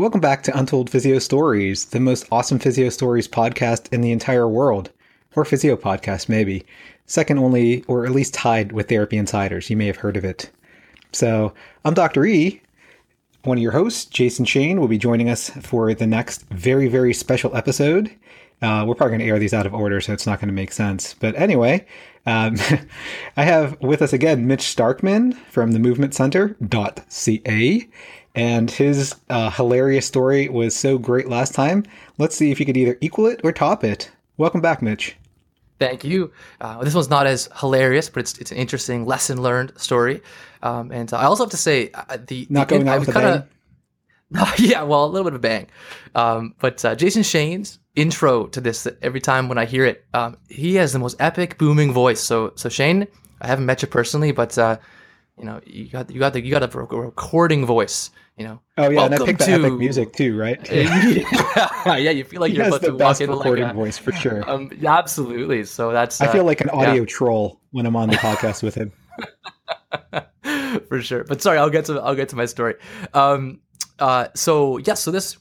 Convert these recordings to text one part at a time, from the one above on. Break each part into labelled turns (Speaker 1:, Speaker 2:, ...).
Speaker 1: Welcome back to Untold Physio Stories, the most awesome physio stories podcast in the entire world. Or physio podcast, maybe. Second only, or at least tied with Therapy Insiders. You may have heard of it. So, I'm Dr. E. One of your hosts, Jason Shane, will be joining us for the next very, very special episode. Uh, we're probably going to air these out of order, so it's not going to make sense. But anyway, um, I have with us again Mitch Starkman from the Movement Center.ca and his uh, hilarious story was so great last time. Let's see if you could either equal it or top it. Welcome back, Mitch.
Speaker 2: Thank you. Uh, this one's not as hilarious, but it's it's an interesting lesson learned story. Um, and uh, I also have to say uh, the
Speaker 1: not
Speaker 2: the,
Speaker 1: going out with a bang.
Speaker 2: yeah, well, a little bit of a bang. Um, but uh, Jason Shane's intro to this, every time when I hear it, um, he has the most epic, booming voice. So, so Shane, I haven't met you personally, but uh, you know, you got you got the you got a recording voice. You know.
Speaker 1: Oh yeah, and I picked to... the epic music too, right?
Speaker 2: yeah, yeah, you feel like
Speaker 1: he
Speaker 2: you're
Speaker 1: about
Speaker 2: to
Speaker 1: walk
Speaker 2: in
Speaker 1: recording
Speaker 2: like a,
Speaker 1: voice for sure.
Speaker 2: Um, yeah, absolutely. So that's.
Speaker 1: Uh, I feel
Speaker 2: uh,
Speaker 1: like an audio
Speaker 2: yeah.
Speaker 1: troll when I'm on the podcast with him.
Speaker 2: for sure, but sorry, I'll get to I'll get to my story. Um, uh, so yes, yeah, so this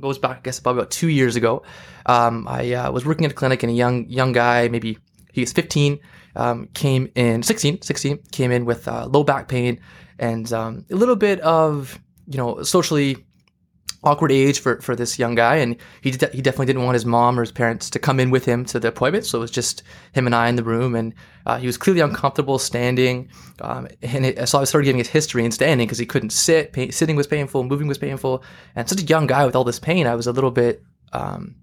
Speaker 2: goes back, I guess, about, about two years ago. Um, I uh, was working at a clinic, and a young young guy, maybe he was 15, um, came in 16, 16, came in with uh, low back pain and um, a little bit of you know socially awkward age for, for this young guy, and he de- he definitely didn't want his mom or his parents to come in with him to the appointment, so it was just him and I in the room, and uh, he was clearly uncomfortable standing, um, and it, so I started giving his history and standing because he couldn't sit, sitting was painful, moving was painful, and such a young guy with all this pain, I was a little bit um,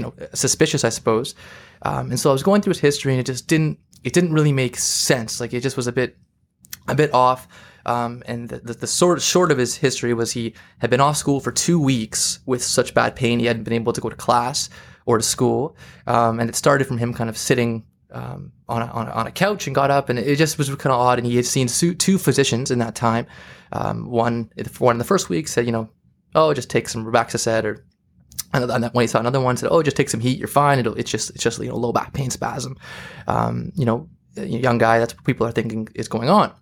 Speaker 2: you know suspicious, I suppose, um, and so I was going through his history, and it just didn't it didn't really make sense, like it just was a bit a bit off. Um, and the, the, the, sort short of his history was he had been off school for two weeks with such bad pain he hadn't been able to go to class or to school, um, and it started from him kind of sitting um, on, a, on, a, on, a, couch and got up, and it just was kind of odd. And he had seen two physicians in that time. Um, one one in the first week said, you know, oh, just take some Robaxacet or and then when he saw another one, said, "Oh, just take some heat. You're fine. It'll, it's just it's just you know low back pain spasm." Um, you know, young guy. That's what people are thinking is going on.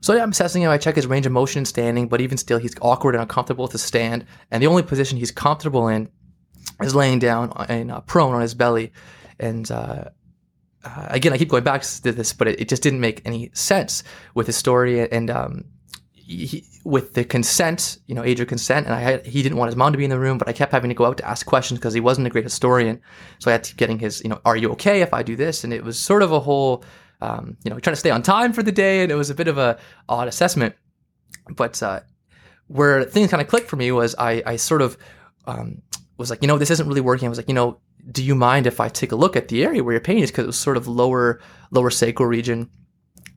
Speaker 2: So yeah, I'm assessing him. I check his range of motion and standing, but even still, he's awkward and uncomfortable to stand. And the only position he's comfortable in is laying down and uh, prone on his belly. And uh, uh, again, I keep going back to this, but it, it, just didn't make any sense with his story and um, he, with the consent, you know, age of consent. And I had, he didn't want his mom to be in the room, but I kept having to go out to ask questions because he wasn't a great historian. So I had to keep getting his, you know, are you okay if I do this? And it was sort of a whole um, you know, trying to stay on time for the day, and it was a bit of a odd assessment. But uh, where things kind of clicked for me was I, I sort of um, was like, you know, this isn't really working. I was like, you know, do you mind if I take a look at the area where your pain is? Because it was sort of lower lower sacral region,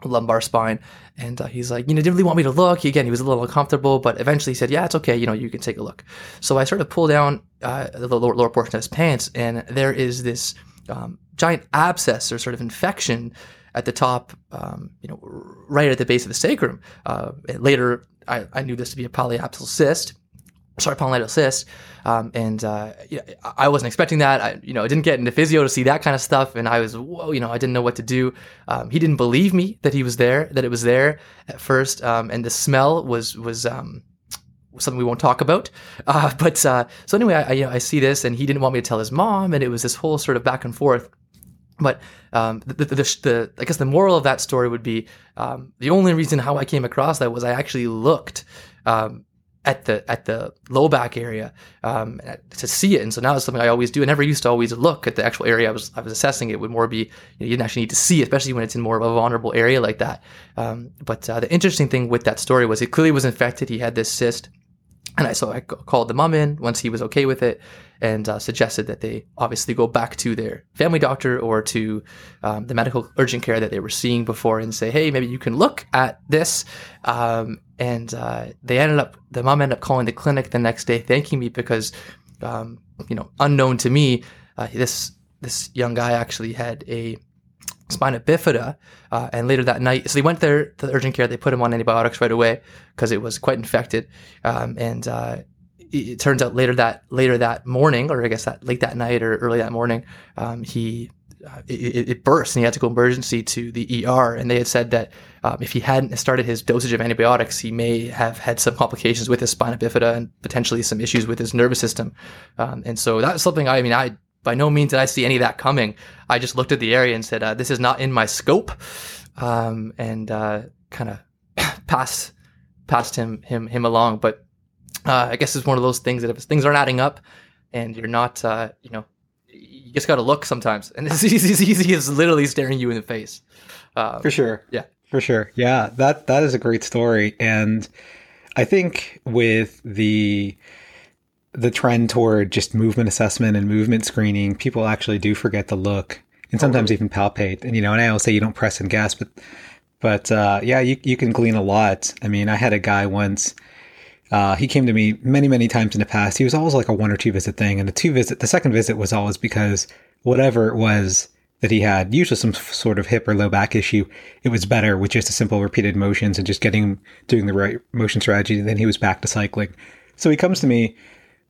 Speaker 2: lumbar spine. And uh, he's like, you know, didn't really want me to look. Again, he was a little uncomfortable, but eventually he said, yeah, it's okay. You know, you can take a look. So I sort of pull down uh, the lower, lower portion of his pants, and there is this um, giant abscess or sort of infection at the top, um, you know, right at the base of the sacrum. Uh, later, I, I, knew this to be a polyapsal cyst, sorry, pilonidal cyst, um, and uh, I wasn't expecting that. I, you know, I didn't get into physio to see that kind of stuff, and I was, whoa, you know, I didn't know what to do. Um, he didn't believe me that he was there, that it was there at first, um, and the smell was was um, something we won't talk about. Uh, but uh, so anyway, I, you know, I see this, and he didn't want me to tell his mom, and it was this whole sort of back and forth. But um, the, the, the, the, I guess the moral of that story would be um, the only reason how I came across that was I actually looked um, at the at the low back area um, to see it, and so now it's something I always do. I never used to always look at the actual area I was I was assessing. It would more be you, know, you didn't actually need to see, especially when it's in more of a vulnerable area like that. Um, but uh, the interesting thing with that story was it clearly was infected. He had this cyst and I, so I called the mom in once he was okay with it and uh, suggested that they obviously go back to their family doctor or to um, the medical urgent care that they were seeing before and say, hey, maybe you can look at this. Um, and uh, they ended up, the mom ended up calling the clinic the next day, thanking me because, um, you know, unknown to me, uh, this this young guy actually had a spina bifida, uh, and later that night, so they went there to the urgent care. They put him on antibiotics right away because it was quite infected, um, and uh, it, it, turns out later that later that morning, or I guess that late that night or early that morning, um, he uh, it, it, burst and he had to go emergency to the ER. And they had said that um, if he hadn't started his dosage of antibiotics, he may have had some complications with his spina bifida and potentially some issues with his nervous system. Um, and so that was something I, I mean, I by no means did I see any of that coming. I just looked at the area and said, uh, "This is not in my scope," um, and uh, kind of passed passed him him him along. But uh, I guess it's one of those things that if things aren't adding up, and you're not, uh, you know, you just got to look sometimes, and it's easy, as easy as literally staring you in the face.
Speaker 1: Um, for sure.
Speaker 2: Yeah.
Speaker 1: For sure. Yeah. That that is a great story, and I think with the the trend toward just movement assessment and movement screening, people actually do forget to look and sometimes even palpate. And you know, and I always say you don't press and gas, but but uh, yeah, you you can glean a lot. I mean, I had a guy once. Uh, he came to me many, many times in the past. He was always like a one or two visit thing, and the two visit, the second visit was always because whatever it was that he had, usually some sort of hip or low back issue, it was better with just a simple repeated motions and just getting doing the right motion strategy. Then he was back to cycling. So he comes to me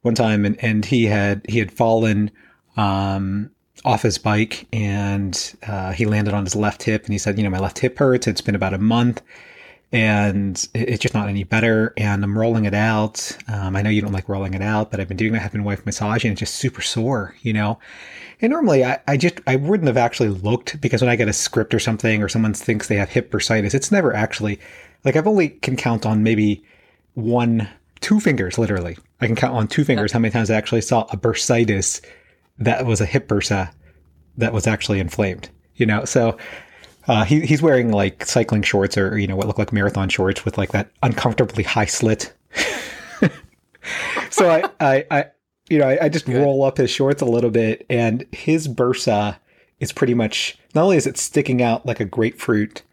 Speaker 1: one time and, and he had he had fallen um, off his bike and uh, he landed on his left hip and he said, you know, my left hip hurts. It's been about a month and it's just not any better. And I'm rolling it out. Um, I know you don't like rolling it out, but I've been doing my hip and wife massage and it's just super sore, you know? And normally I, I just, I wouldn't have actually looked because when I get a script or something or someone thinks they have hip bursitis, it's never actually like I've only can count on maybe one, two fingers, literally. I can count on two fingers how many times I actually saw a bursitis that was a hip bursa that was actually inflamed, you know? So, uh, he, he's wearing like cycling shorts or, you know, what look like marathon shorts with like that uncomfortably high slit. so I, I, I, you know, I, I just Good. roll up his shorts a little bit and his bursa is pretty much, not only is it sticking out like a grapefruit,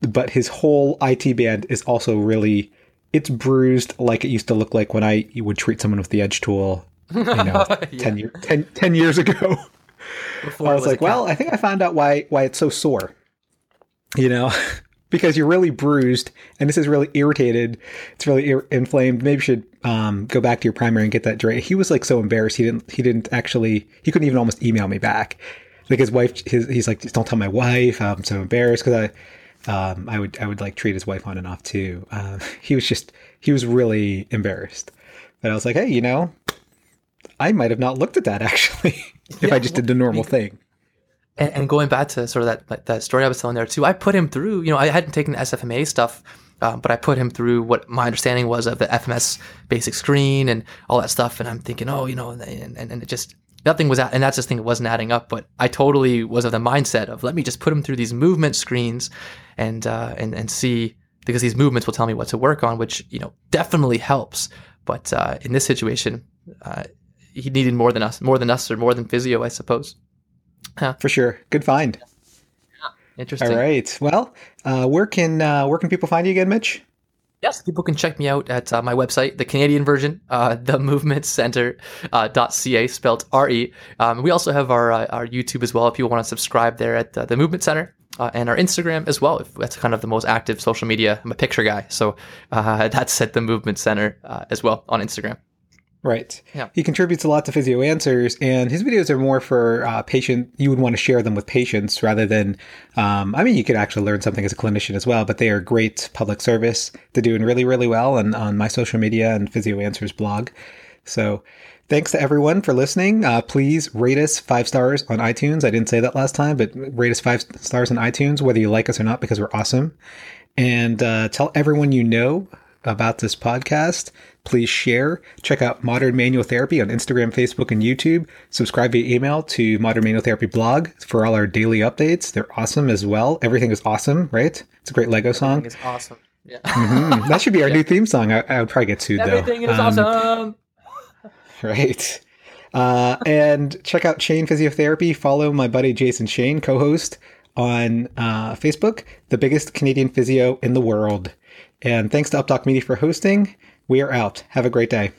Speaker 1: but his whole IT band is also really, it's bruised like it used to look like when I would treat someone with the edge tool, you know, yeah. 10, year, 10, 10 years ago. Before I was, was like, well, I think I found out why why it's so sore you know, because you're really bruised and this is really irritated. It's really ir- inflamed. Maybe you should um, go back to your primary and get that drained. He was like so embarrassed. He didn't, he didn't actually, he couldn't even almost email me back. Like his wife, his, he's like, don't tell my wife. I'm so embarrassed because I, um, I would, I would like treat his wife on and off too. Uh, he was just, he was really embarrassed. But I was like, hey, you know, I might have not looked at that actually if yeah, I just did the normal thing
Speaker 2: and, and, going back to sort of that like, that story I was telling there too, I put him through. You know, I hadn't taken the SFMA stuff, um, but I put him through what my understanding was of the FMS basic screen and all that stuff. And I'm thinking, oh, you know, and and, and it just nothing was, and that's just thing it wasn't adding up. But I totally was of the mindset of let me just put him through these movement screens and uh, and and see because these movements will tell me what to work on, which you know definitely helps. But uh, in this situation, uh, he needed more than us, more than us, or more than physio, I suppose.
Speaker 1: Huh. For sure. Good find.
Speaker 2: Yeah. Interesting.
Speaker 1: All right. Well, uh, where can uh, where can people find you again, Mitch?
Speaker 2: Yes, people can check me out at uh, my website, the Canadian version, uh, themovementcentre.ca, uh, spelled R-E. Um, we also have our uh, our YouTube as well if people want to subscribe there at uh, the Movement Center. Uh, and our Instagram as well. If that's kind of the most active social media. I'm a picture guy, so uh, that's at the Movement Center as well on Instagram.
Speaker 1: Right. Yeah. He contributes a lot to Physio Answers, and his videos are more for uh, patient. You would want to share them with patients rather than. Um, I mean, you could actually learn something as a clinician as well, but they are great public service. They're doing really, really well and on my social media and Physio Answers blog. So, thanks to everyone for listening. Uh, please rate us five stars on iTunes. I didn't say that last time, but rate us five stars on iTunes, whether you like us or not, because we're awesome. And uh, tell everyone you know about this podcast. Please share. Check out Modern Manual Therapy on Instagram, Facebook, and YouTube. Subscribe via email to Modern Manual Therapy blog for all our daily updates. They're awesome as well. Everything is awesome, right? It's a great Lego song.
Speaker 2: It's awesome. Yeah.
Speaker 1: Mm-hmm. That should be our yeah. new theme song. I, I, would probably get sued
Speaker 2: Everything
Speaker 1: though.
Speaker 2: Everything is um, awesome.
Speaker 1: Right. Uh, and check out Shane Physiotherapy. Follow my buddy Jason Shane, co-host on uh, Facebook, the biggest Canadian physio in the world. And thanks to UpDoc Media for hosting. We are out. Have a great day.